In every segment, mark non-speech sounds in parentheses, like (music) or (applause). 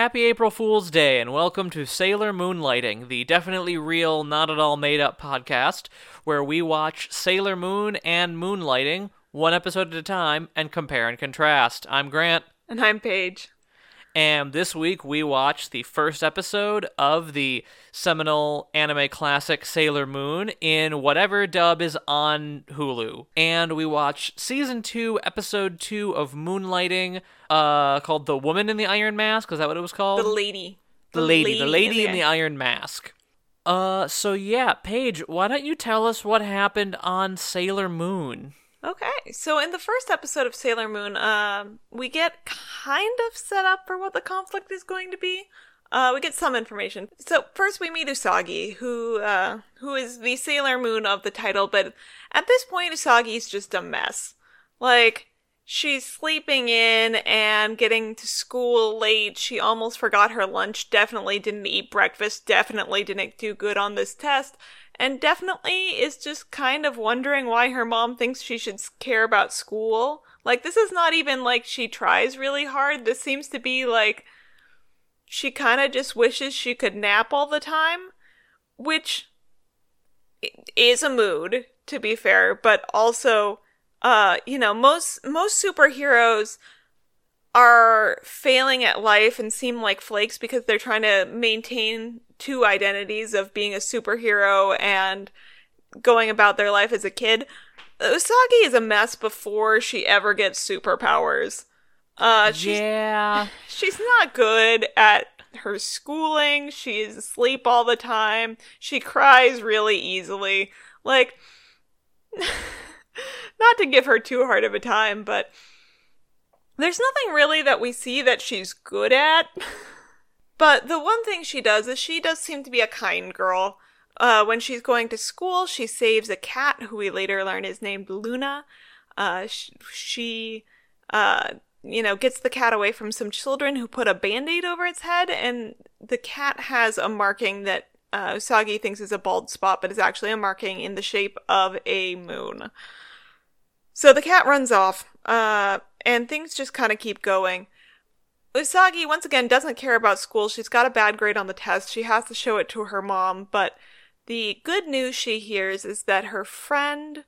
Happy April Fool's Day, and welcome to Sailor Moonlighting, the definitely real, not at all made up podcast where we watch Sailor Moon and Moonlighting one episode at a time and compare and contrast. I'm Grant, And I'm Paige. And this week we watched the first episode of the seminal anime classic Sailor Moon in whatever dub is on Hulu. And we watched season 2, episode 2 of Moonlighting, uh, called The Woman in the Iron Mask. Is that what it was called? The lady. the lady, the lady in the iron mask. Uh, so yeah, Paige, why don't you tell us what happened on Sailor Moon? Okay, so in the first episode of Sailor Moon, um, we get kind of set up for what the conflict is going to be. Uh, we get some information. So first we meet Usagi, who uh, who is the Sailor Moon of the title, but at this point Usagi's just a mess. Like she's sleeping in and getting to school late. She almost forgot her lunch. Definitely didn't eat breakfast. Definitely didn't do good on this test. And definitely is just kind of wondering why her mom thinks she should care about school. Like, this is not even like she tries really hard. This seems to be like she kind of just wishes she could nap all the time, which is a mood, to be fair, but also, uh, you know, most, most superheroes are failing at life and seem like flakes because they're trying to maintain two identities of being a superhero and going about their life as a kid. Usagi is a mess before she ever gets superpowers. Uh, she's, yeah, she's not good at her schooling. She's asleep all the time. She cries really easily. Like, (laughs) not to give her too hard of a time, but there's nothing really that we see that she's good at. (laughs) But the one thing she does is she does seem to be a kind girl. Uh, when she's going to school, she saves a cat who we later learn is named Luna. Uh, sh- she, uh, you know, gets the cat away from some children who put a band aid over its head, and the cat has a marking that uh, Usagi thinks is a bald spot, but is actually a marking in the shape of a moon. So the cat runs off, uh, and things just kind of keep going. Usagi, once again, doesn't care about school. She's got a bad grade on the test. She has to show it to her mom. But the good news she hears is that her friend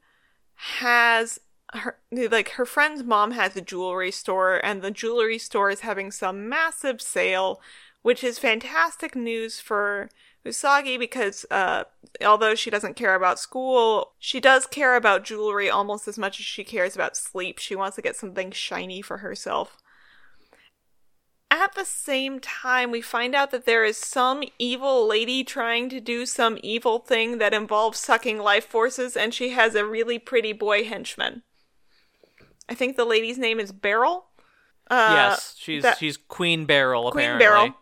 has her like her friend's mom has a jewelry store and the jewelry store is having some massive sale which is fantastic news for Usagi because uh, although she doesn't care about school, she does care about jewelry almost as much as she cares about sleep. She wants to get something shiny for herself. At the same time, we find out that there is some evil lady trying to do some evil thing that involves sucking life forces, and she has a really pretty boy henchman. I think the lady's name is Beryl. Uh, yes, she's that- she's Queen Beryl Queen Beryl.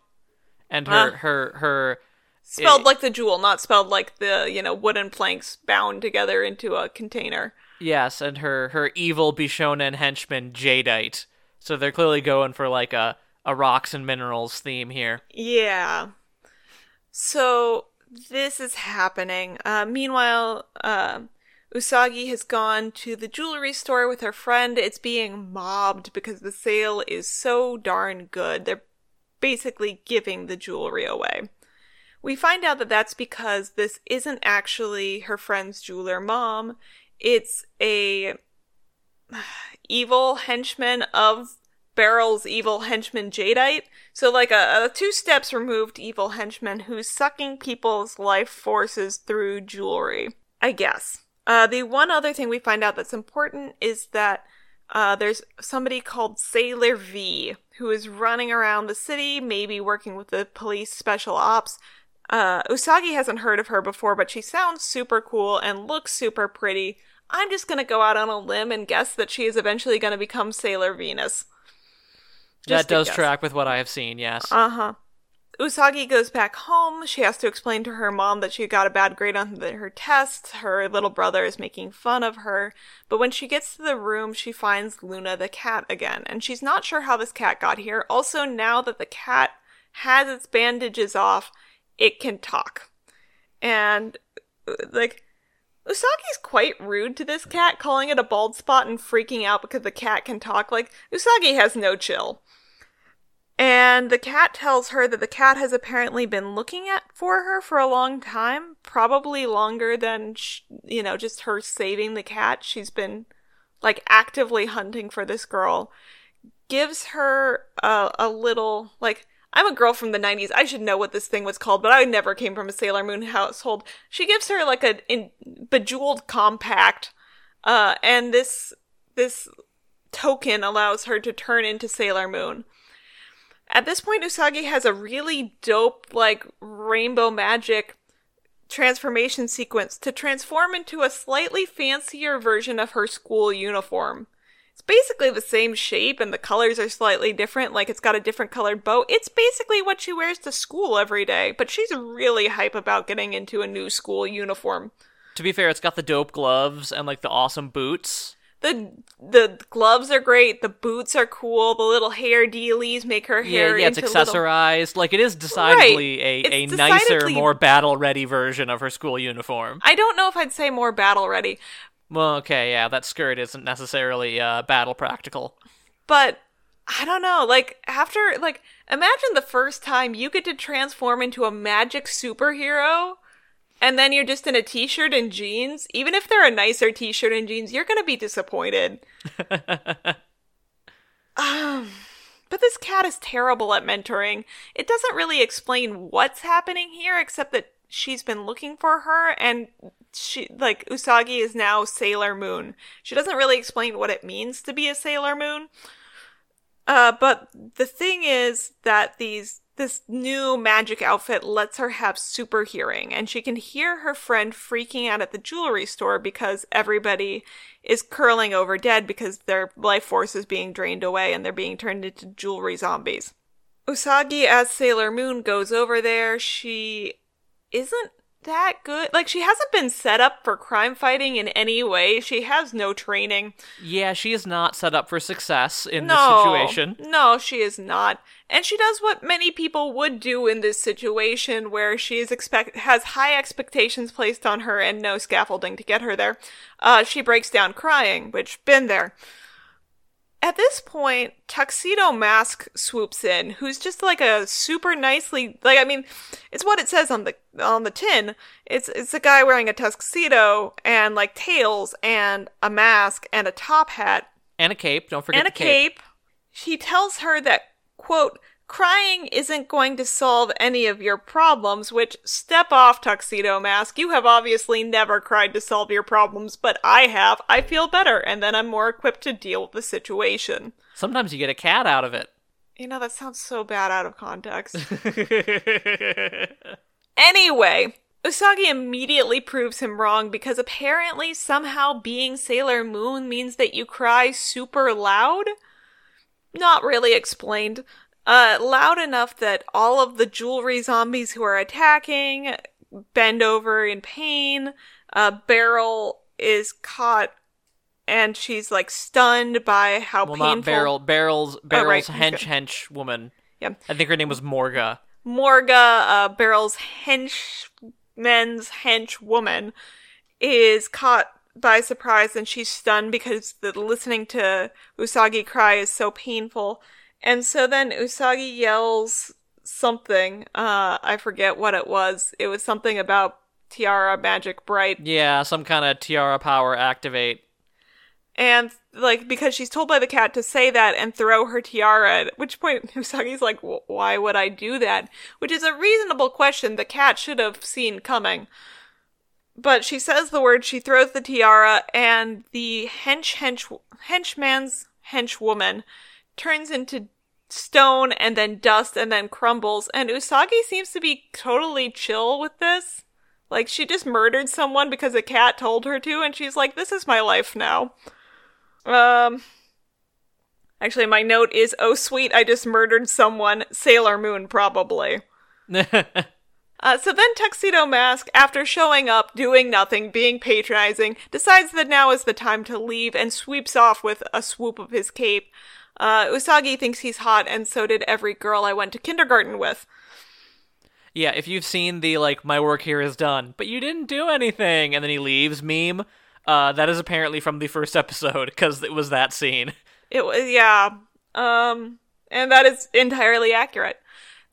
and her Uh. her her spelled it- like the jewel, not spelled like the you know wooden planks bound together into a container. yes, and her her evil Bishonen henchman Jadeite. So they're clearly going for like a a rocks and minerals theme here. Yeah. So this is happening. Uh, meanwhile, uh, Usagi has gone to the jewelry store with her friend. It's being mobbed because the sale is so darn good. They're basically giving the jewelry away. We find out that that's because this isn't actually her friend's jeweler mom. It's a (sighs) evil henchman of Beryl's evil henchman Jadeite. So, like a, a two steps removed evil henchman who's sucking people's life forces through jewelry. I guess. Uh, the one other thing we find out that's important is that uh, there's somebody called Sailor V who is running around the city, maybe working with the police special ops. Uh, Usagi hasn't heard of her before, but she sounds super cool and looks super pretty. I'm just gonna go out on a limb and guess that she is eventually gonna become Sailor Venus. That does guess. track with what I have seen. Yes. Uh huh. Usagi goes back home. She has to explain to her mom that she got a bad grade on the, her test. Her little brother is making fun of her. But when she gets to the room, she finds Luna the cat again. And she's not sure how this cat got here. Also, now that the cat has its bandages off, it can talk. And, uh, like, Usagi's quite rude to this cat, calling it a bald spot and freaking out because the cat can talk. Like, Usagi has no chill. And the cat tells her that the cat has apparently been looking at for her for a long time, probably longer than sh- you know, just her saving the cat. She's been like actively hunting for this girl. Gives her a, a little like I'm a girl from the 90s. I should know what this thing was called, but I never came from a Sailor Moon household. She gives her like a in, bejeweled compact, uh, and this this token allows her to turn into Sailor Moon. At this point, Usagi has a really dope, like, rainbow magic transformation sequence to transform into a slightly fancier version of her school uniform. It's basically the same shape and the colors are slightly different, like it's got a different colored bow. It's basically what she wears to school every day, but she's really hype about getting into a new school uniform. To be fair, it's got the dope gloves and like the awesome boots. The the gloves are great, the boots are cool, the little hair dealies make her hair yeah, yeah, it's into little- accessorized. Like it is decidedly Right. a, a It's nicer, more battle ready version of her school uniform. I don't know if I'd say more battle ready, Well, okay, yeah, that skirt isn't necessarily uh, battle practical. but I don't know. Like after like imagine the first time you get to transform into a magic superhero and then you're just in a t-shirt and jeans. Even if they're a nicer t-shirt and jeans, you're going to be disappointed. (laughs) um but this cat is terrible at mentoring. It doesn't really explain what's happening here except that she's been looking for her and she like Usagi is now Sailor Moon. She doesn't really explain what it means to be a Sailor Moon. Uh, but the thing is that these this new magic outfit lets her have super hearing, and she can hear her friend freaking out at the jewelry store because everybody is curling over dead because their life force is being drained away and they're being turned into jewelry zombies. Usagi as Sailor Moon goes over there. She isn't that good. Like she hasn't been set up for crime fighting in any way. She has no training. Yeah, she is not set up for success in no, this situation. No, she is not. And she does what many people would do in this situation where she is expect has high expectations placed on her and no scaffolding to get her there. Uh, she breaks down crying, which been there. At this point, Tuxedo Mask swoops in, who's just like a super nicely like I mean, it's what it says on the on the tin. It's it's a guy wearing a tuxedo and like tails and a mask and a top hat And a cape, don't forget and a cape. cape. He tells her that, quote, crying isn't going to solve any of your problems, which, step off, Tuxedo Mask. You have obviously never cried to solve your problems, but I have. I feel better, and then I'm more equipped to deal with the situation. Sometimes you get a cat out of it. You know, that sounds so bad out of context. (laughs) Anyway, Usagi immediately proves him wrong because apparently somehow being Sailor Moon means that you cry super loud. Not really explained. Uh, loud enough that all of the jewelry zombies who are attacking bend over in pain. Uh, Beryl is caught and she's like stunned by how well, painful. not Beryl. Beryl's Beryl's Oh, right. hench hench woman. Yeah. I think her name was Morga. Morga, uh, Beryl's henchman's henchwoman, is caught by surprise and she's stunned because the listening to Usagi cry is so painful. And so then Usagi yells something. Uh, I forget what it was. It was something about Tiara Magic Bright. Yeah, some kind of tiara power activate. And like because she's told by the cat to say that and throw her tiara, at which point (laughs) Usagi's like, "Why would I do that?" Which is a reasonable question the cat should have seen coming. But she says the word, she throws the tiara, and the hench hench henchman's henchwoman turns into stone and then dust and then crumbles. And Usagi seems to be totally chill with this. Like she just murdered someone because a cat told her to, and she's like, "This is my life now." Um. Actually, my note is, "Oh sweet, I just murdered someone." Sailor Moon, probably. (laughs) Uh, so then Tuxedo Mask, after showing up, doing nothing, being patronizing, decides that now is the time to leave and sweeps off with a swoop of his cape. Uh, Usagi thinks he's hot, and so did every girl I went to kindergarten with. yeah, if you've seen the like my work here is done, but you didn't do anything, and then he leaves meme, uh, that is apparently from the first episode because it was that scene. It was, yeah. Um, And that is entirely accurate.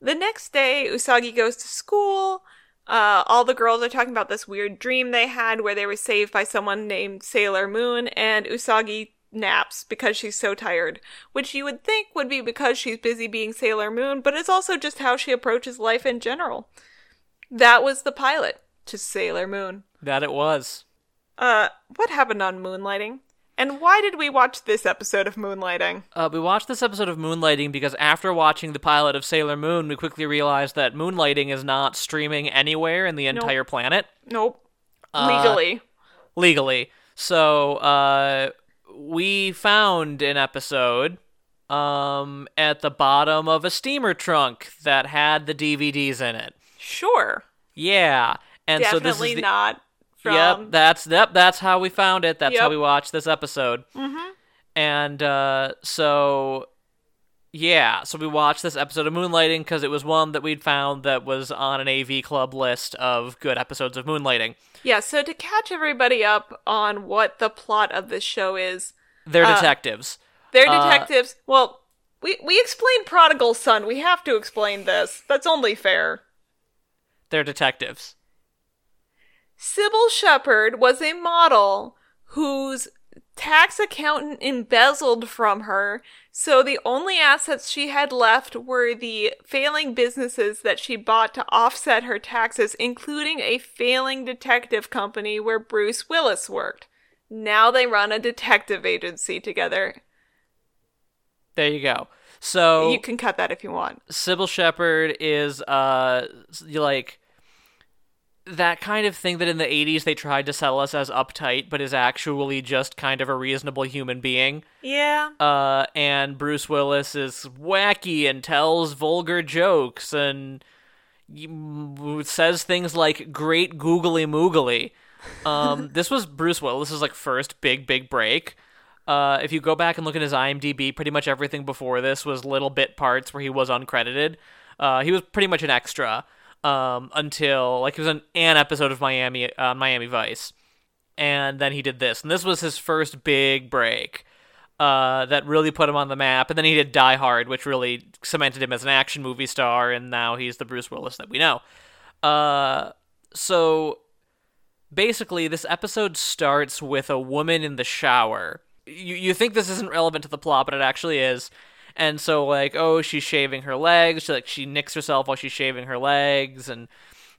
The next day, Usagi goes to school. Uh, all the girls are talking about this weird dream they had where they were saved by someone named Sailor Moon, and Usagi naps because she's so tired, which you would think would be because she's busy being Sailor Moon, but it's also just how she approaches life in general. That was the pilot to Sailor Moon. That it was. Uh, what happened on Moonlighting? And why did we watch this episode of Moonlighting? Uh, we watched this episode of Moonlighting because after watching the pilot of Sailor Moon, we quickly realized that Moonlighting is not streaming anywhere in the entire planet Nope. Uh, Legally. legally. So uh, we found an episode um, at the bottom of a steamer trunk that had the DVDs in it. Sure. Yeah, and so this Definitely is the, not from. Yep, that's yep, that's how we found it. That's how we watched this episode. Mhm. And uh, so, yeah, so we watched this episode of Moonlighting because it was one that we'd found that was on an AV Club list of good episodes of Moonlighting. Yeah, so to catch everybody up on what the plot of this show is, They're Uh, detectives. they're Uh, detectives. well, we, we explained Prodigal Son. We have to explain this. That's only fair. They're detectives. Cybill Shepherd was a model whose tax accountant embezzled from her, so the only assets she had left were the failing businesses that she bought to offset her taxes, including a failing detective company where Bruce Willis worked. Now they run a detective agency together. There you go. So You can cut that if you want. Cybill Shepherd is uh like that kind of thing that in the 80s they tried to sell us as uptight but is actually just kind of a reasonable human being. Yeah. Uh and Bruce Willis is wacky and tells vulgar jokes and says things like great googly moogly. Um (laughs) this was Bruce Willis's like first big big break. Uh, if you go back and look at his IMDb, pretty much everything before this was little bit parts where he was uncredited. Uh, he was pretty much an extra um, until like it was an, an episode of Miami uh, Miami Vice, and then he did this, and this was his first big break uh, that really put him on the map. And then he did Die Hard, which really cemented him as an action movie star, and now he's the Bruce Willis that we know. Uh, so basically this episode starts with a woman in the shower. You, you think this isn't relevant to the plot but it actually is and so like oh she's shaving her legs she like she nicks herself while she's shaving her legs and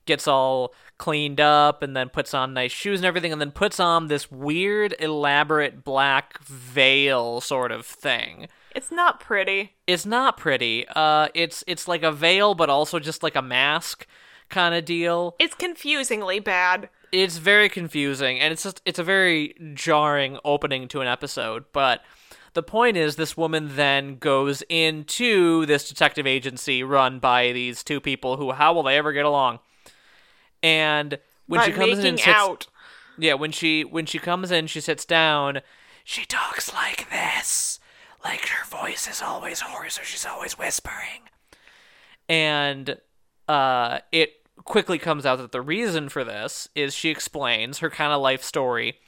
gets all cleaned up and then puts on nice shoes and everything and then puts on this weird elaborate black veil sort of thing It's not pretty. it's not pretty uh it's it's like a veil but also just like a mask kind of deal It's confusingly bad. it's very confusing and it's just it's a very jarring opening to an episode but the point is this woman then goes into this detective agency run by these two people who how will they ever get along and when by she comes in and sits, out. yeah when she when she comes in she sits down she talks like this like her voice is always hoarse or she's always whispering and uh, it quickly comes out that the reason for this is she explains her kind of life story.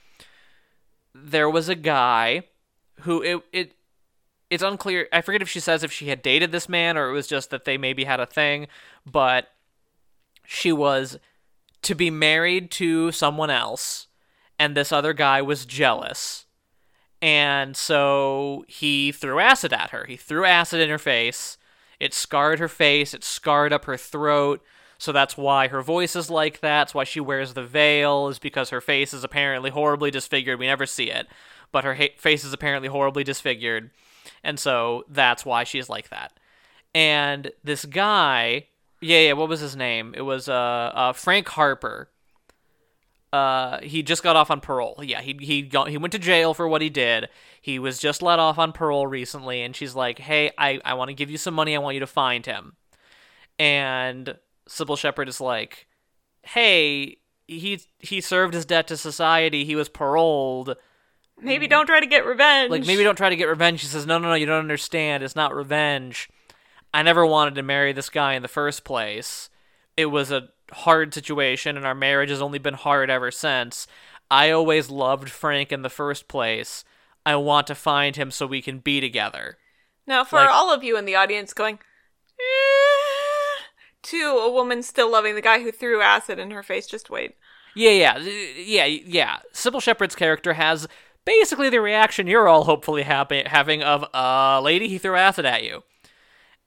There was a guy who it it it's unclear. I forget if she says if she had dated this man or it was just that they maybe had a thing, but she was to be married to someone else, and this other guy was jealous. And so he threw acid at her. He threw acid in her face. It scarred her face, it scarred up her throat. So that's why her voice is like that. That's why she wears the veil, is because her face is apparently horribly disfigured. We never see it, but her ha- face is apparently horribly disfigured. And so that's why she's like that. And this guy, yeah, yeah, what was his name? It was uh, uh Frank Harper. Uh, he just got off on parole. Yeah, he he got, he went to jail for what he did. He was just let off on parole recently, and she's like, "Hey, I I want to give you some money. I want you to find him." And Cybill Shepherd is like, "Hey, he he served his debt to society. He was paroled. Maybe don't try to get revenge. Like maybe don't try to get revenge." She says, "No, no, no. You don't understand. It's not revenge. I never wanted to marry this guy in the first place. It was a hard situation, and our marriage has only been hard ever since. I always loved Frank in the first place. I want to find him so we can be together." Now, for Like- all of you in the audience going, "Eh," to a woman still loving the guy who threw acid in her face, just wait. Yeah, yeah, yeah, yeah. Cybill Shepherd's character has basically the reaction you're all hopefully happy, having of a lady he threw acid at you.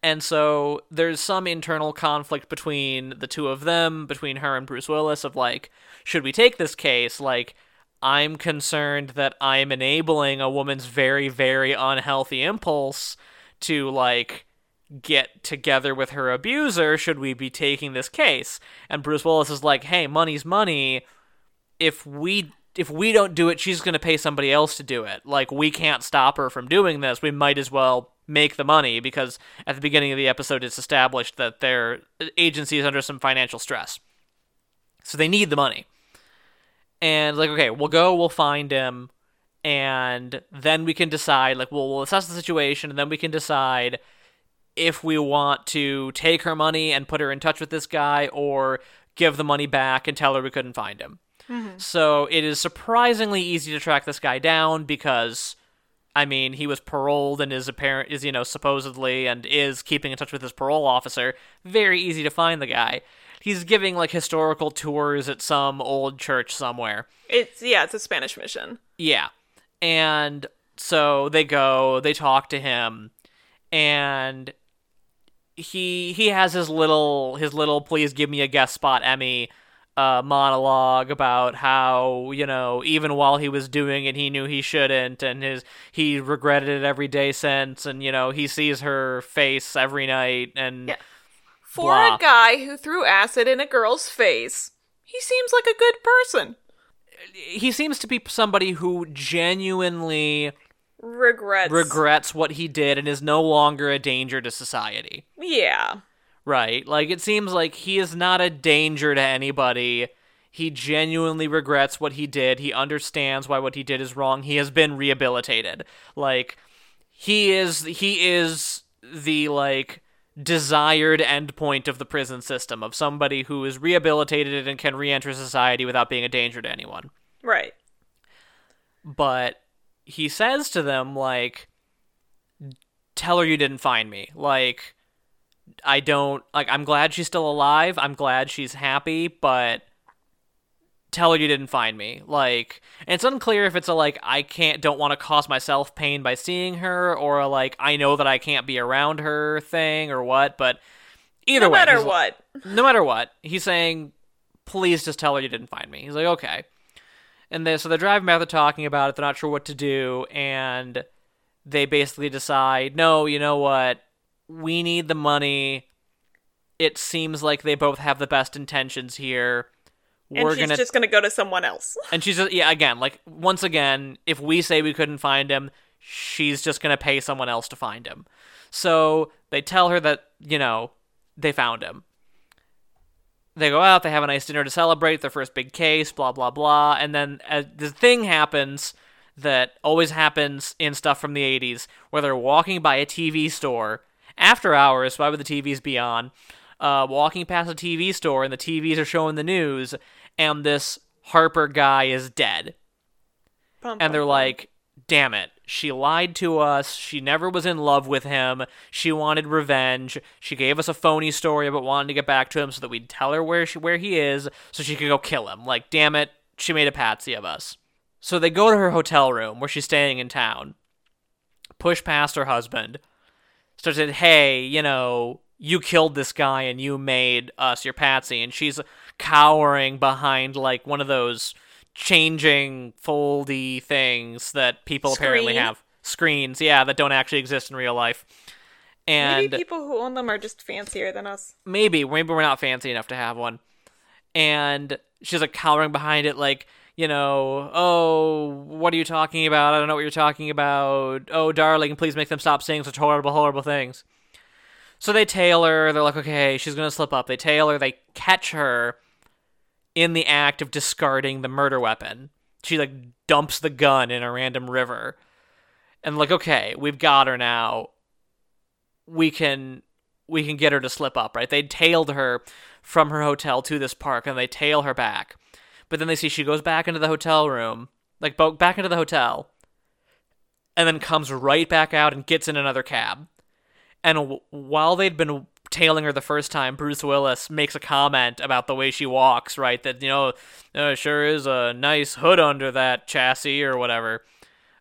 And so there's some internal conflict between the two of them, between her and Bruce Willis, of like, should we take this case? Like, I'm concerned that I'm enabling a woman's very, very unhealthy impulse to, like, get together with her abuser. Should we be taking this case? And Bruce Willis is like, hey, money's money. If we. If we don't do it, she's going to pay somebody else to do it. Like, we can't stop her from doing this. We might as well make the money because at the beginning of the episode, it's established that their agency is under some financial stress. So they need the money and like okay we'll go we'll find him and then we can decide like we'll, assess the situation and then we can decide if we want to take her money and put her in touch with this guy or give the money back and tell her we couldn't find him Mm-hmm. so it is surprisingly easy to track this guy down because I mean, he was paroled and is apparent is you know supposedly and is keeping in touch with his parole officer. Very easy to find the guy. He's giving like historical tours at some old church somewhere. It's yeah, it's a Spanish mission. Yeah. And so they go, they talk to him, and he he has his little his little please give me a guest spot Emmy uh, monologue about how you know even while he was doing it he knew he shouldn't and his he regretted it every day since and you know he sees her face every night and Yeah. For Blah. a guy who threw acid in a girl's face, he seems like a good person. he seems to be somebody who genuinely Regrets. regrets what he did and is no longer a danger to society. Yeah. Right? Like it seems like he is not a danger to anybody. He genuinely regrets what he did. He understands why what he did is wrong. He has been rehabilitated. Like he is he is the like desired endpoint of the prison system of somebody who is rehabilitated and can re-enter society without being a danger to anyone Right. but he says to them like tell her you didn't find me like i don't like i'm glad she's still alive i'm glad she's happy but tell her you didn't find me like and it's unclear if it's a like i can't don't want to cause myself pain by seeing her or a like i know that i can't be around her thing or what but either No way matter what. no matter what, he's saying, please just tell her you didn't find me. He's like, okay. And they, so they're driving back, they're talking about it, they're not sure what to do, and they basically decide, no, you know what? We need the money. It seems like they both have the best intentions here. And We're she's gonna just gonna go to someone else. (laughs) and she's just, yeah, again, like once again, if we say we couldn't find him, she's just gonna pay someone else to find him. So they tell her that you know they found him. They go out, they have a nice dinner to celebrate their first big case, blah blah blah, and then uh, the thing happens that always happens in stuff from the '80s, where they're walking by a TV store after hours. Why would the TVs be on? Uh, walking past a TV store, and the TVs are showing the news, and this Harper guy is dead Bum, and they're bum, like, damn it. She lied to us. She never was in love with him. She wanted revenge. She gave us a phony story about wanting to get back to him so that we'd tell her where she where he is so she could go kill him. Like, damn it, she made a patsy of us. So they go to her hotel room where she's staying in town. Push past her husband. Starts saying, "Hey, you know, you killed this guy and you made us your patsy." And she's cowering behind like one of those changing foldy things that people apparently have screens yeah that don't actually exist in real life and Maybe people who own them are just fancier than us. maybe maybe we're not fancy enough to have one and she's like cowering behind it like you know oh what are you talking about? I don't know what you're talking about. Oh darling please make them stop saying such horrible horrible things. So they tail her. They're like okay she's gonna slip up. They tail her. They catch her in the act of discarding the murder weapon. She like dumps the gun in a random river. And like okay we've got her now. We can we can get her to slip up, right? They tailed her from her hotel to this park and they tail her back. But then they see she goes back into the hotel room, like back into the hotel. and then comes right back out and gets in another cab. And w- while they'd been tailing her the first time, Bruce Willis makes a comment about the way she walks, right? That, you know, uh, sure is a nice hood under that chassis or whatever.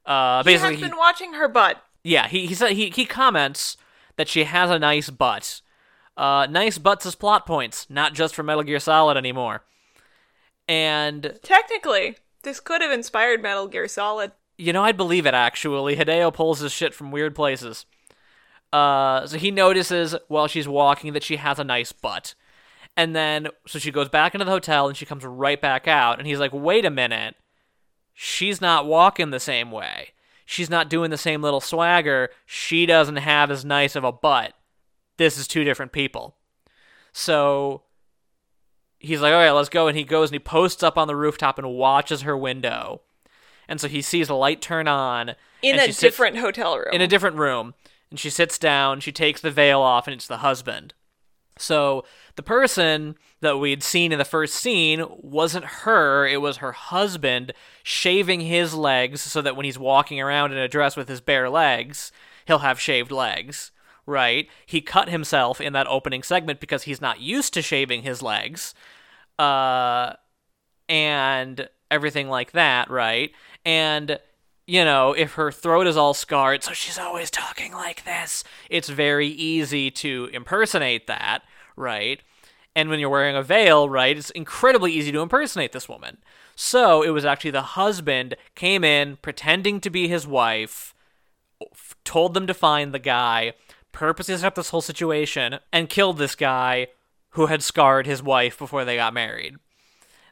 Uh, He basically, has been watching her butt. yeah, he he said he he comments that she has a nice butt. Uh, nice butts as plot points, not just for Metal Gear Solid anymore. And Technically, this could have inspired Metal Gear Solid. you know, I'd believe it actually. Hideo pulls his shit from weird places. Uh, so he notices while she's walking that she has a nice butt. And then, so she goes back into the hotel and she comes right back out. And he's like, wait a minute. She's not walking the same way. She's not doing the same little swagger. She doesn't have as nice of a butt. This is two different people. So he's like, all right, let's go. And he goes and he posts up on the rooftop and watches her window. And so he sees a light turn on In a she sits- different hotel room. in a different room and she sits down she takes the veil off and it's the husband so the person that we had seen in the first scene wasn't her it was her husband shaving his legs so that when he's walking around in a dress with his bare legs he'll have shaved legs right he cut himself in that opening segment because he's not used to shaving his legs uh and everything like that, right? And you know, if her throat is all scarred, so she's always talking like this, it's very easy to impersonate that, right? And when you're wearing a veil, right, it's incredibly easy to impersonate this woman. So it was actually the husband came in pretending to be his wife, told them to find the guy, purposely set up this whole situation, and killed this guy who had scarred his wife before they got married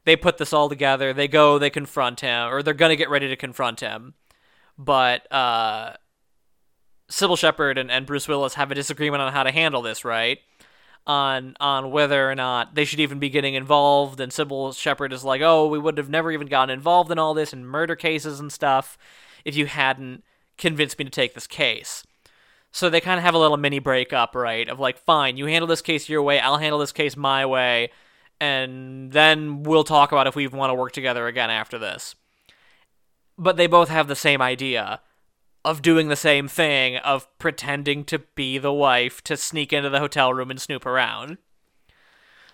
they put this all together. They go, they confront him, or they're gonna get ready to confront him. But uh, Cybill Shepherd and, and Bruce Willis have a disagreement on how to handle this, right? On on whether or not they should even be getting involved. And Cybill Shepherd is like, "Oh, we would have never even gotten involved in all this and murder cases and stuff if you hadn't convinced me to take this case." So they kind of have a little mini breakup, right? Of like, fine, you handle this case your way, I'll handle this case my way, and then we'll talk about if we want to work together again after this. But they both have the same idea of doing the same thing of pretending to be the wife to sneak into the hotel room and snoop around.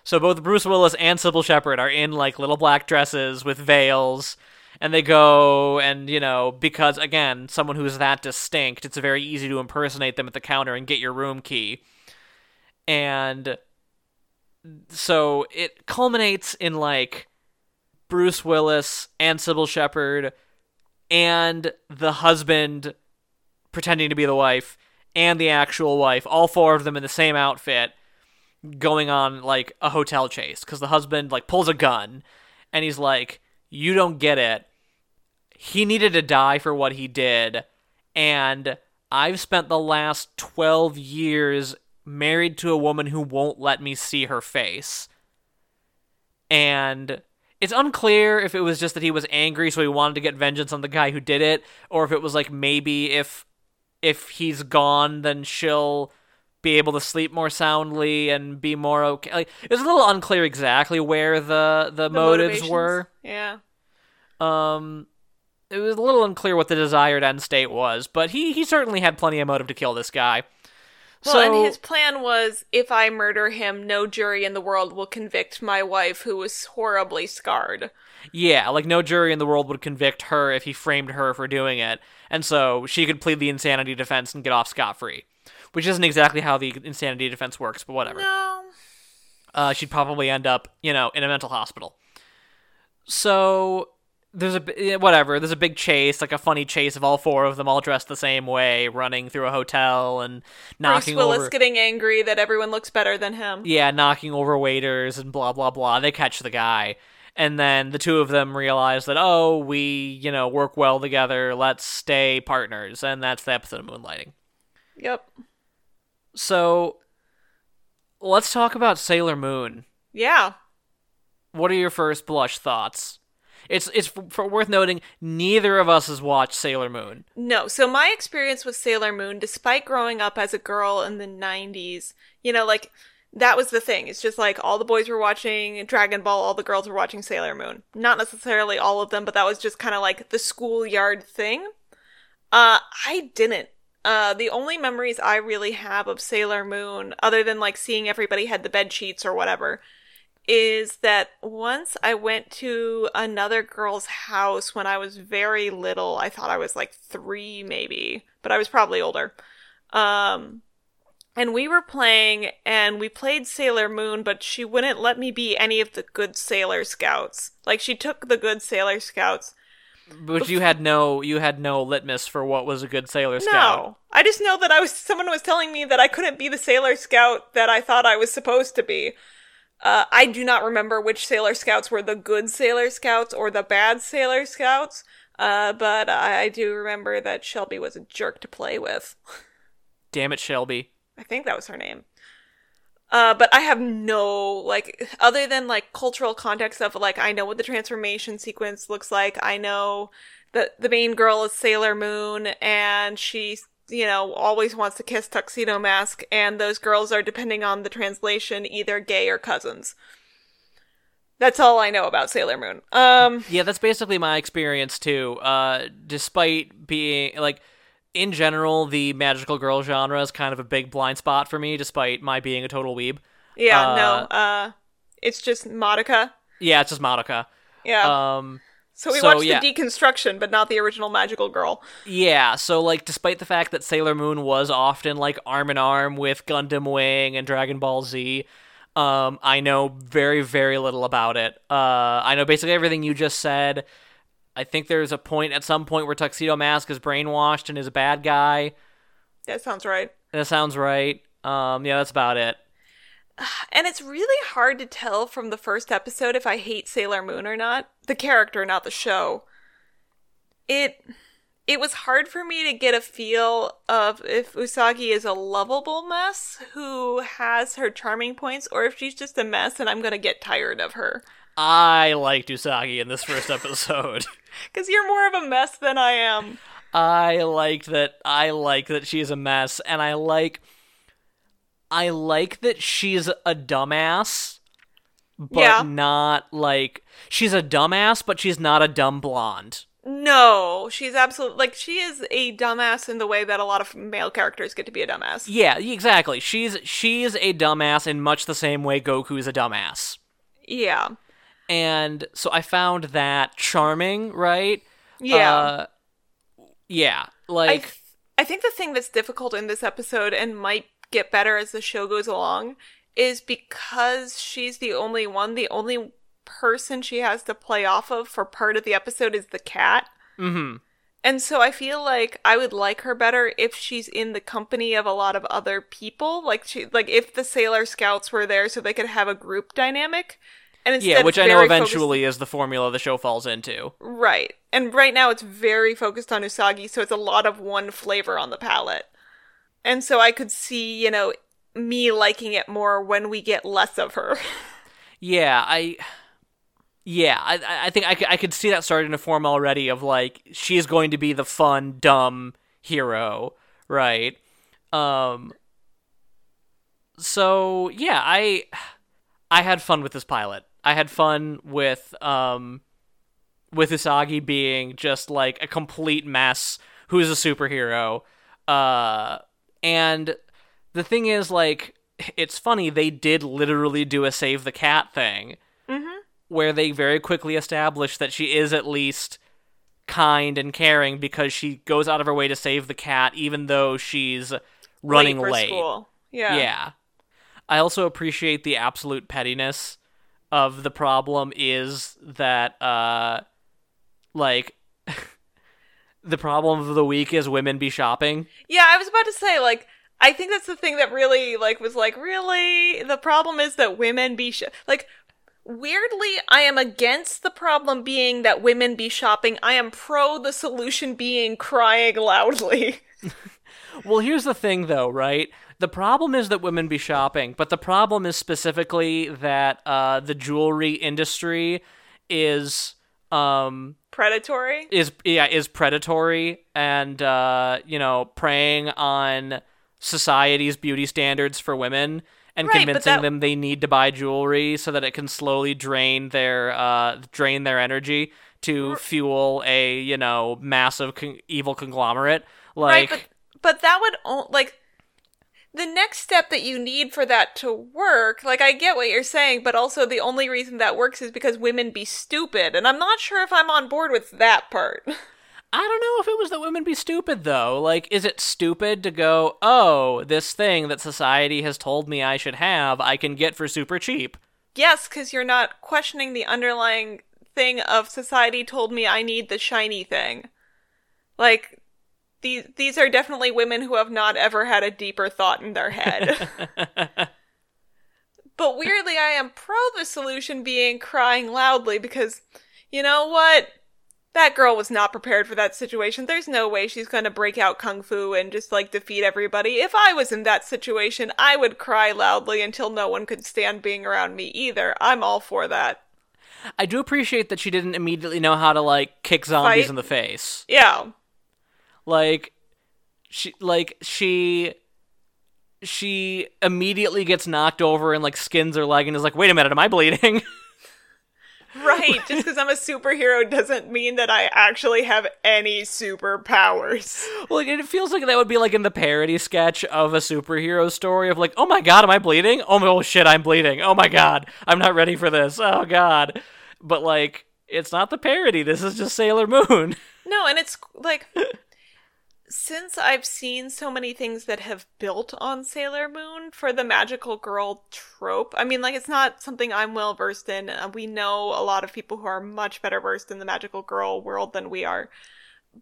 So both Bruce Willis and Cybill Shepherd are in like little black dresses with veils and they go and you know because again someone who's that distinct it's very easy to impersonate them at the counter and get your room key. And so it culminates in like Bruce Willis and Cybill Shepherd and the husband pretending to be the wife and the actual wife, all four of them in the same outfit, going on like a hotel chase. Because the husband like pulls a gun and he's like, "You don't get it. He needed to die for what he did, and I've spent the last twelve years married to a woman who won't let me see her face." And it's unclear if it was just that he was angry so he wanted to get vengeance on the guy who did it or if it was like maybe if if he's gone then she'll be able to sleep more soundly and be more okay like it was a little unclear exactly where the the, The motives were Yeah. um it was a little unclear what the desired end state was but he he certainly had plenty of motive to kill this guy Well, so and his plan was if I murder him, no jury in the world will convict my wife who was horribly scarred. Yeah, like no jury in the world would convict her if he framed her for doing it, and so she could plead the insanity defense and get off scot free. Which isn't exactly how the insanity defense works, but whatever. No. Uh, she'd probably end up, you know, in a mental hospital. So there's a whatever. There's a big chase, like a funny chase of all four of them, all dressed the same way, running through a hotel and Bruce knocking Willis over. getting angry that everyone looks better than him. yeah, knocking over waiters and blah blah blah. They catch the guy. And then the two of them realize that, oh, we, you know, work well together. Let's stay partners. And that's the episode of Moonlighting. Yep. So let's talk about Sailor Moon. Yeah. What are your first blush thoughts? It's it's f- for worth noting neither of us has watched Sailor Moon. No, so my experience with Sailor Moon, despite growing up as a girl in the 90s, you know, like, that was the thing. It's just like all the boys were watching Dragon Ball, all the girls were watching Sailor Moon. Not necessarily all of them, but that was just kind of like the schoolyard thing. Uh, I didn't. Uh, the only memories I really have of Sailor Moon, other than like seeing everybody had the bed sheets or whatever, is that once I went to another girl's house when I was very little. I thought I was like three, maybe, but I was probably older. Um, and we were playing, and we played Sailor Moon, but she wouldn't let me be any of the good Sailor Scouts. Like she took the good Sailor Scouts. But you had no you had no litmus for what was a good Sailor Scout. No, I just know that I was. Someone was telling me that I couldn't be the Sailor Scout that I thought I was supposed to be. Uh, I do not remember which Sailor Scouts were the good Sailor Scouts or the bad Sailor Scouts. Uh, but I, I do remember that Shelby was a jerk to play with. (laughs) Damn it, Shelby. I think that was her name. Uh, but I have no, like, other than, like, cultural context of, like, I know what the transformation sequence looks like. I know that the main girl is Sailor Moon, and she, you know, always wants to kiss Tuxedo Mask, and those girls are, depending on the translation, either gay or cousins. That's all I know about Sailor Moon. Um, Yeah, that's basically my experience too. Uh, despite being like, in general, the magical girl genre is kind of a big blind spot for me, despite my being a total weeb. yeah, Uh, no, uh, it's just Madoka. Yeah, it's just Madoka. Yeah. Um, so we so, watched yeah. the deconstruction, but not the original magical girl. yeah, so like, despite the fact that Sailor Moon was often like arm in arm with Gundam Wing and Dragon Ball Z, um, I know very, very little about it. Uh, I know basically everything you just said. I think there's a point at some point where Tuxedo Mask is brainwashed and is a bad guy. That sounds right. That sounds right. Um, yeah, that's about it. (sighs) And it's really hard to tell from the first episode if I hate Sailor Moon or not. The character, not the show. It it was hard for me to get a feel of if Usagi is a lovable mess who has her charming points or if she's just a mess and I'm going to get tired of her. I liked Usagi in this first episode. (laughs) Cuz you're more of a mess than I am. I liked that. I like that she's a mess, and I like. I like that she's a dumbass, but Yeah. not like she's a dumbass, but she's not a dumb blonde. No, she's absolutely like she is a dumbass in the way that a lot of male characters get to be a dumbass. Yeah, exactly. She's she's a dumbass in much the same way Goku's a dumbass. Yeah. And so I found that charming, right? Yeah. Uh, yeah. I, Like th- I think the thing that's difficult in this episode and might get better as the show goes along is because she's the only one, the only person she has to play off of for part of the episode is the cat. mhm. And so I feel like I would like her better if she's in the company of a lot of other people. Like she like if the Sailor Scouts were there so they could have a group dynamic. And Yeah, which I know very focused- eventually is the formula the show falls into. Right. And right now it's very focused on Usagi, so it's a lot of one flavor on the palette. And so I could see, you know, me liking it more when we get less of her. (laughs) Yeah, I. Yeah, I I think I, I could see that starting to form already. Of like she's going to be the fun, dumb hero, right? Um. So yeah, I I had fun with this pilot. I had fun with um with Usagi being just like a complete mess who's a superhero. Uh and the thing is like it's funny they did literally do a save the cat thing mm-hmm. where they very quickly establish that she is at least kind and caring because she goes out of her way to save the cat even though she's running late. school. Yeah. Yeah. I also appreciate the absolute pettiness of the problem is that uh like (laughs) the problem of the week is women be shopping. Yeah, I was about to say like I think that's the thing that really like was like really the problem is that women be sh- like weirdly I am against the problem being that women be shopping. I am pro the solution being crying loudly. (laughs) Well, here's the thing though, right? The problem is that women be shopping, but the problem is specifically that uh the jewelry industry is um Predatory. is yeah is predatory and uh you know preying on society's beauty standards for women and Right, convincing that- them they need to buy jewelry so that it can slowly drain their uh drain their energy to fuel a you know massive con- evil conglomerate. Like, right, but but that would o- like the next step that you need for that to work. Like I get what you're saying, but also the only reason that works is because women be stupid, and I'm not sure if I'm on board with that part. (laughs) I don't know if it was that women be stupid though. Like, is it stupid to go, oh, this thing that society has told me I should have, I can get for super cheap? yes, because you're not questioning the underlying thing of society told me I need the shiny thing. Like these these are definitely women who have not ever had a deeper thought in their head. (laughs) (laughs) but weirdly I am pro the solution being crying loudly because you know what? That girl was not prepared for that situation. There's no way she's going to break out kung fu and just like defeat everybody. If I was in that situation, I would cry loudly until no one could stand being around me either. I'm all for that. I do appreciate that she didn't immediately know how to like kick zombies Fight? in the face. Yeah. Like she like she she immediately gets knocked over and like skins her leg and is like, "Wait a minute, am I bleeding?" (laughs) Right, just because I'm a superhero doesn't mean that I actually have any superpowers. like it feels like that would be like in the parody sketch of a superhero story of like, "Oh my god, am I bleeding? Oh, my, oh shit, I'm bleeding. Oh my god, I'm not ready for this. Oh god." But like it's not the parody. This is just Sailor Moon. No, and it's like (laughs) since I've seen so many things that have built on Sailor Moon for the magical girl trope, I mean, like, it's not something I'm well versed in. Uh, we know a lot of people who are much better versed in the magical girl world than we are.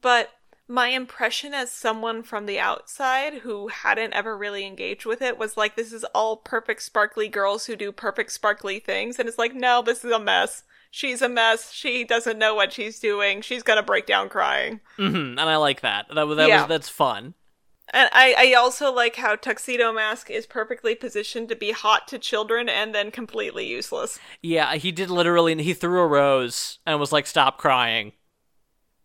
But my impression as someone from the outside who hadn't ever really engaged with it was like, this is all perfect, sparkly girls who do perfect, sparkly things. And it's like, no, this is a mess. She's a mess. She doesn't know what she's doing. She's gonna break down crying. hmm and I like that. That, was- that Yeah. was that's fun. And I, I also like how Tuxedo Mask is perfectly positioned to be hot to children and then completely useless. Yeah, he did literally. He threw a rose and was like, "Stop crying,"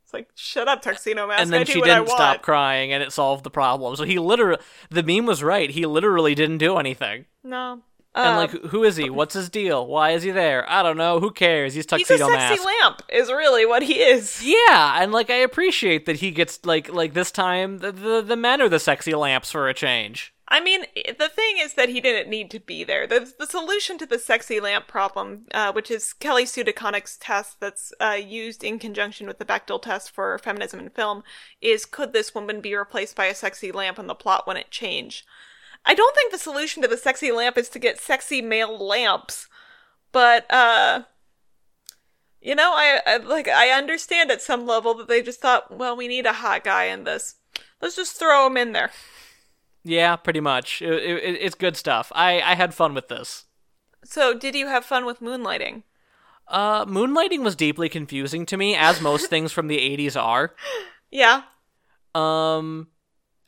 It's like, shut up, Tuxedo Mask. and then she didn't stop crying, and it solved the problem. So he literally, the meme was right. He literally didn't do anything. No. And Um, like, who is he? What's his deal? Why is he there? I don't know. Who cares? He's he's a tuxedo sexy mask. lamp, is really what he is. Yeah, and like I appreciate that he gets like like this time the, the the men are the sexy lamps for a change. I mean, the thing is that he didn't need to be there. The, the solution to the sexy lamp problem, uh, which is Kelly Sue DeConnick's test that's uh, used in conjunction with the Bechdel test for feminism in film, is could this woman be replaced by a sexy lamp and the plot wouldn't change? I don't think the solution to the sexy lamp is to get sexy male lamps, but, uh, you know, I, I like I understand at some level that they just thought, well, we need a hot guy in this. Let's just throw him in there. Yeah, pretty much. It, it, it's good stuff. I I had fun with this. So, did you have fun with moonlighting? Uh, moonlighting was deeply confusing to me, as most (laughs) things from the '80s are. Yeah. Um,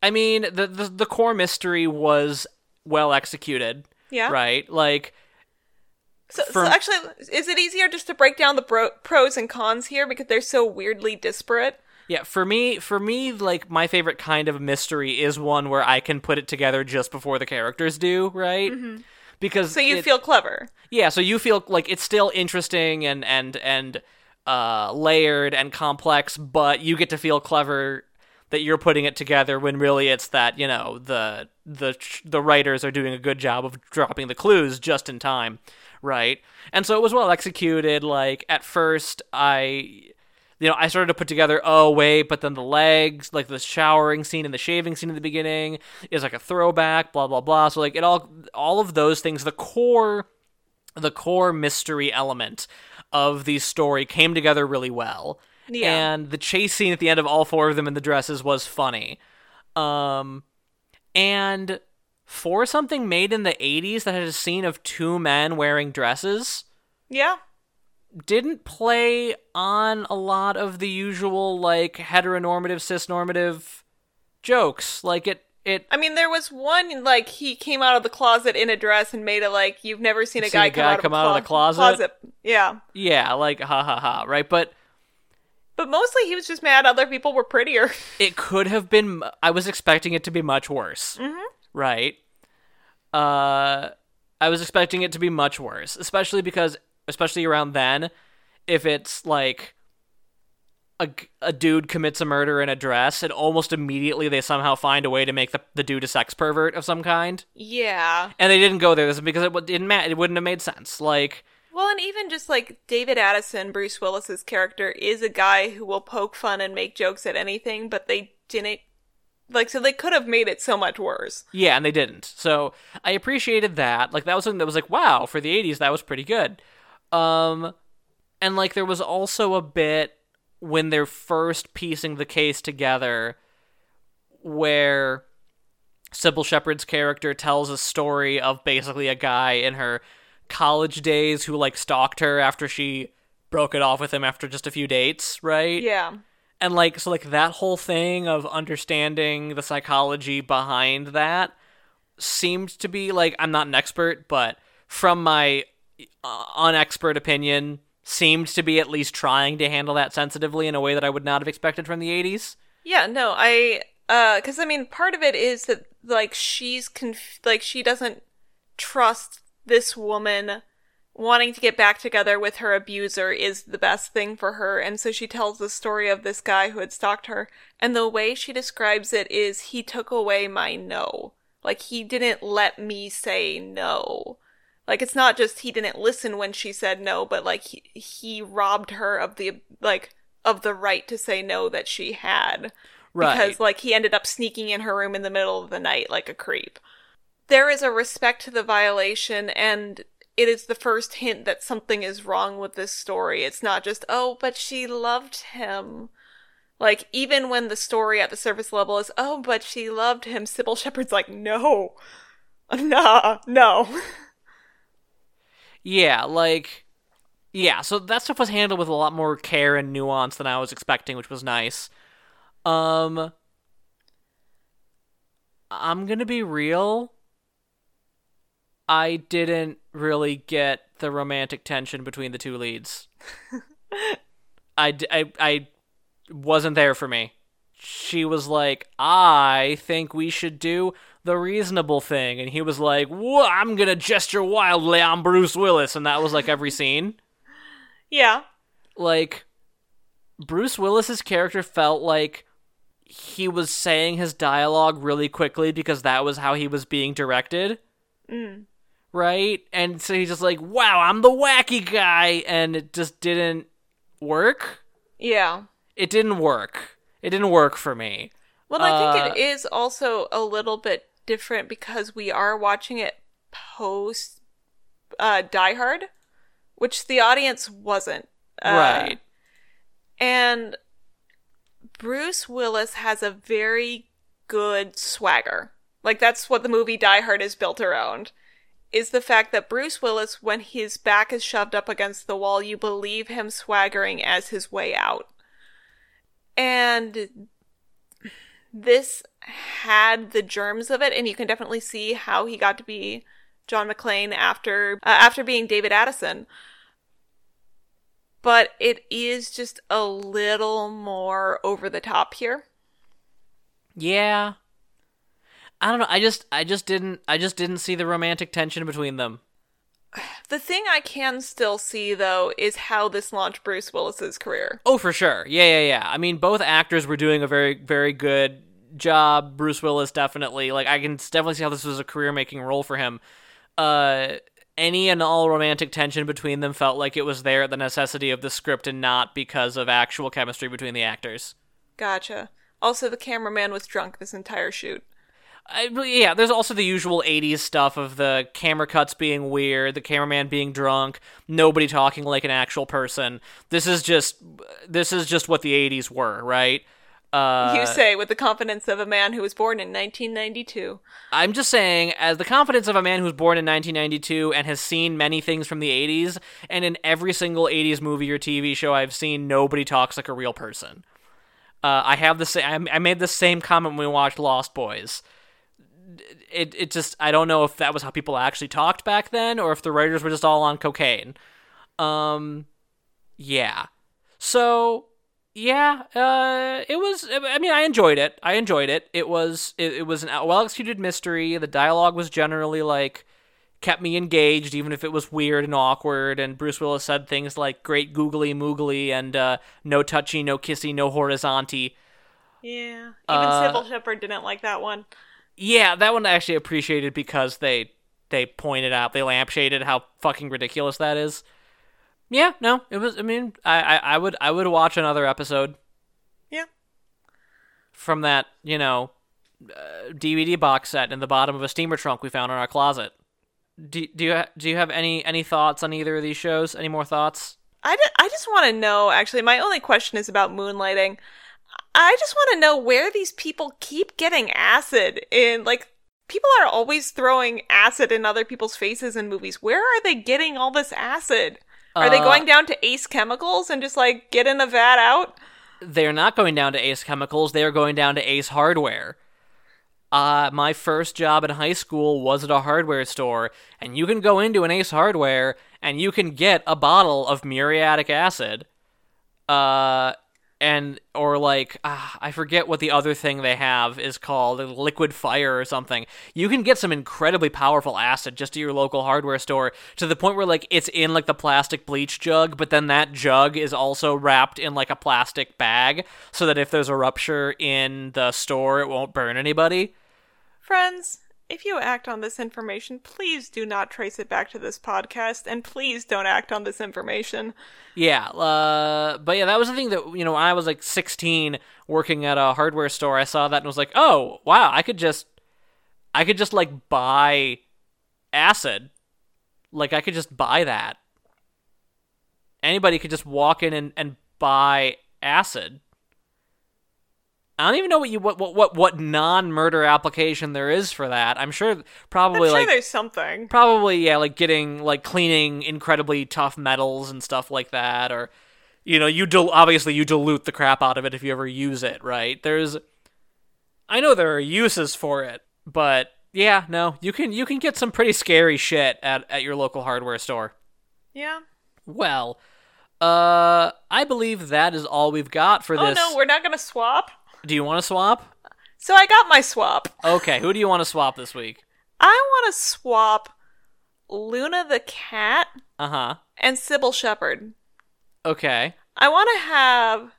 I mean, the the, the core mystery was well executed, Yeah. right? Like, So, For- so actually, is it easier just to break down the bro- pros and cons here because they're so weirdly disparate? yeah, for me, for me, like my favorite kind of mystery is one where I can put it together just before the characters do, right? Because Mm-hmm. So you it- feel clever. Yeah, so you feel like it's still interesting and and and uh, layered and complex, but you get to feel clever that you're putting it together when really it's that you know the the the writers are doing a good job of dropping the clues just in time, right? And so it was well executed. Like at first, I. You know, I started to put together, oh, wait, but then the legs, like the showering scene and the shaving scene in the beginning is like a throwback, blah, blah, blah. So, like, it all, all of those things, the core the core mystery element of the story came together really well. Yeah. And the chase scene at the end of all four of them in the dresses was funny. Um and for something made in the 80s that had a scene of two men wearing dresses Yeah. didn't play on a lot of the usual like heteronormative cisnormative jokes like it it I mean, there was one like he came out of the closet in a dress and made a like you've never seen a Seen guy a come guy out, come of, out of the clo- closet? Yeah, yeah like ha ha ha right but but mostly he was just mad other people were prettier. (laughs) it could have been i was expecting it to be much worse right uh i was expecting it to be much worse especially because especially around then if it's like a, a dude commits a murder in a dress, and almost immediately they somehow find a way to make the, the dude a sex pervert of some kind. Yeah. And they didn't go there this is because it didn't ma- it wouldn't have made sense. Like, Well, and even just like David Addison, Bruce Willis's character, is a guy who will poke fun and make jokes at anything, but they didn't. Like, so they could have made it so much worse. yeah, and they didn't. So I appreciated that. Like, that was something that was like, wow, for the 80s, that was pretty good. Um, and like, there was also a bit when they're first piecing the case together where Cybill Shepherd's character tells a story of basically a guy in her college days who like stalked her after she broke it off with him after just a few dates, right? Yeah. And like so like that whole thing of understanding the psychology behind that seemed to be like I'm not an expert, but from my uh, unexpert opinion seemed to be at least trying to handle that sensitively in a way that I would not have expected from the 80s. Yeah, no, I uh cuz I mean part of it is that like she's conf- like she doesn't trust this woman wanting to get back together with her abuser is the best thing for her and so she tells the story of this guy who had stalked her and the way she describes it is he took away my no. Like he didn't let me say no. Like it's not just he didn't listen when she said no, but like he, he robbed her of the like of the right to say no that she had. Right. Because like he ended up sneaking in her room in the middle of the night like a creep. There is a respect to the violation and it is the first hint that something is wrong with this story. It's not just, oh, but she loved him. Like, even when the story at the surface level is, oh, but she loved him, Cybill Shepherd's like, no. (laughs) Nah, no. Yeah, like yeah, so that stuff was handled with a lot more care and nuance than I was expecting, which was nice. Um I'm to be real. I didn't really get the romantic tension between the two leads. (laughs) I, I, I wasn't there for me. She was like, I think we should do the reasonable thing. And he was like, Whoa, I'm going to gesture wildly. I'm Bruce Willis. And that was like every scene. (laughs) Yeah. Like, Bruce Willis's character felt like he was saying his dialogue really quickly because that was how he was being directed. Mm. Right? And so he's just like, wow, I'm the wacky guy. And it just didn't work. Yeah. It didn't work. It didn't work for me. Well, I think Uh, it is also a little bit different because we are watching it post uh, Die Hard, which the audience wasn't. Uh, right. And Bruce Willis has a very good swagger. Like that's what the movie Die Hard is built around. Is the fact that Bruce Willis, when his back is shoved up against the wall, you believe him swaggering as his way out. And this had the germs of it, and you can definitely see how he got to be John McClane after uh, after being David Addison but it is just a little more over the top here. Yeah. I don't know. I just I just didn't I just didn't see the romantic tension between them. The thing I can still see though is how this launched Bruce Willis's career. Oh, for sure. Yeah, yeah, yeah. I mean, both actors were doing a very very good job. Bruce Willis definitely. Like I can definitely see how this was a career-making role for him. Uh any and all romantic tension between them felt like it was there at the necessity of the script and not because of actual chemistry between the actors. Gotcha. Also, the cameraman was drunk this entire shoot. I, yeah, there's also the usual 80s stuff of the camera cuts being weird, the cameraman being drunk, nobody talking like an actual person. This is just this is just what the 80s were, right? Uh, you say with the confidence of a man who was born in 1992. I'm just saying, as the confidence of a man who was born in 1992 and has seen many things from the 80s, and in every single 80s movie or TV show I've seen, nobody talks like a real person. Uh, I have the same. I made the same comment when we watched Lost Boys. It it just I don't know if that was how people actually talked back then, or if the writers were just all on cocaine. Um, yeah. So yeah, uh, it was. I mean, I enjoyed it. I enjoyed it. It was. It, it was an well executed mystery. The dialogue was generally like kept me engaged, even if it was weird and awkward. And Bruce Willis said things like "great googly moogly" and uh, "no touchy, no kissy, no horizonty." Yeah. Even Uh, Cybill Shepherd didn't like that one. Yeah, that one I actually appreciated because they they pointed out, they lampshaded how fucking ridiculous that is. Yeah, no, it was. I mean, I I, I would I would watch another episode Yeah. from that you know uh, DVD box set in the bottom of a steamer trunk we found in our closet. Do, do you ha- do you have any any thoughts on either of these shows? Any more thoughts? I, I just want to know, actually, my only question is about moonlighting. I just want to know where these people keep getting acid in, like, people are always throwing acid in other people's faces in movies. Where are they getting all this acid? Are they Uh, going down to Ace Chemicals and just, like, getting a vat out? they're not going down to Ace Chemicals. They are going down to Ace Hardware. Uh, my first job in high school was at a hardware store, and you can go into an Ace Hardware and you can get a bottle of muriatic acid. Uh, and or like ah, I forget what the other thing they have is called, liquid fire or something. You can get some incredibly powerful acid just at your local hardware store to the point where like it's in like the plastic bleach jug, but then that jug is also wrapped in like a plastic bag so that if there's a rupture in the store, it won't burn anybody. Friends, if you act on this information, please do not trace it back to this podcast, and please don't act on this information. Yeah, uh, but yeah, that was the thing that you know. When I was like 16, working at a hardware store, I saw that and was like, "Oh, wow! I could just, I could just like buy acid, like I could just buy that. Anybody could just walk in and, and buy acid. I don't even know what you what what what, what non murder application there is for that. I'm sure I'm probably sure like there's something. probably yeah like getting like cleaning incredibly tough metals and stuff like that or you know you dil- obviously you dilute the crap out of it if you ever use it right there's i know there are uses for it but yeah no you can you can get some pretty scary shit at, at your local hardware store Yeah. well uh i believe that is all we've got for this. Oh no, we're not gonna swap. Do you want to swap So I got my swap. okay who do you want to swap this week I want to swap Luna the cat uh-huh and Cybill Shepherd. okay I want to have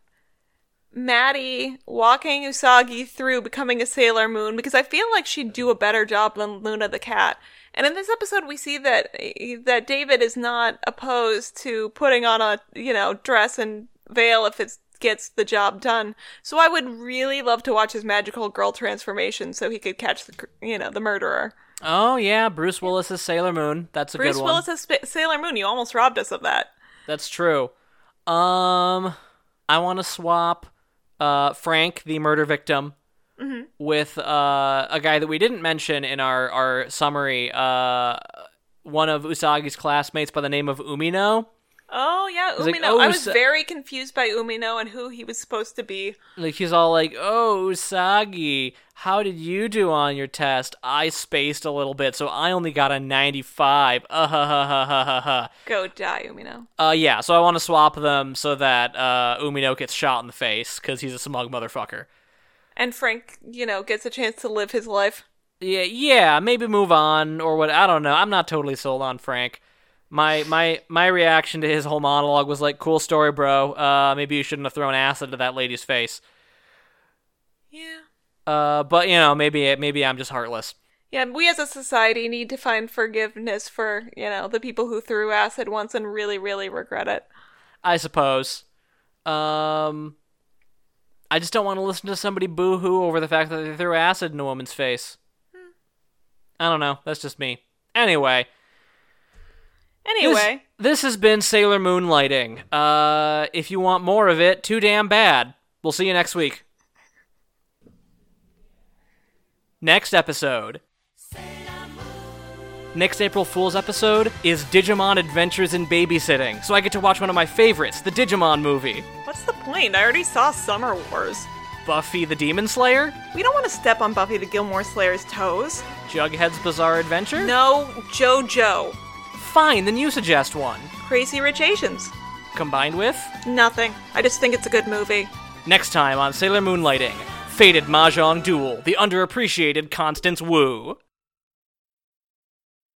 Maddie walking Usagi through becoming a Sailor Moon because I feel like she'd do a better job than Luna the cat. And in this episode, we see that that David is not opposed to putting on a you know dress and veil if it gets the job done. So I would really love to watch his magical girl transformation so he could catch the you know the murderer. oh yeah bruce willis's sailor moon that's a Bruce good one Bruce Willis as Sp- Sailor Moon. You almost robbed us of that. That's true. Um, I want to swap uh Frank, the murder victim, with uh a guy that we didn't mention in our our summary. Uh, one of Usagi's classmates by the name of Umino. Oh yeah, He's like, Umino. "Oh, I was Usa- very confused by Umino and who he was supposed to be. Like he's all like, "Oh, Usagi, how did you do on your test? I spaced a little bit, so I only got a 95." Uh ha ha ha ha ha ha. Go die, Umino. Uh, yeah. So I want to swap them so that uh Umino gets shot in the face because he's a smug motherfucker. And Frank, you know, gets a chance to live his life. Yeah, yeah, maybe move on or what. I don't know. I'm not totally sold on Frank. My my my reaction to his whole monologue was like, "Cool story, bro. Uh, maybe you shouldn't have thrown acid to that lady's face." Yeah. Uh, but you know, maybe maybe I'm just heartless. Yeah, we as a society need to find forgiveness for, you know, the people who threw acid once and really, really regret it. I suppose. Um, I just don't want to listen to somebody boo-hoo over the fact that they threw acid in a woman's face. I don't know. That's just me. Anyway. This- Anyway, This, has been Sailor Moonlighting. Uh, if you want more of it, too damn bad. We'll see you next week. Next episode. Next April Fool's episode is Digimon Adventures in Babysitting, so I get to watch one of my favorites, the Digimon movie. what's the point? I already saw Summer Wars. Buffy the Demon Slayer, We don't want to step on Buffy the Gilmore Slayer's toes. Jughead's Bizarre Adventure. No, JoJo. Fine, then you suggest one. Crazy Rich Asians. Combined with Nothing. I just think it's a good movie. next time on Sailor Moonlighting, Faded Mahjong Duel, the underappreciated Constance Wu.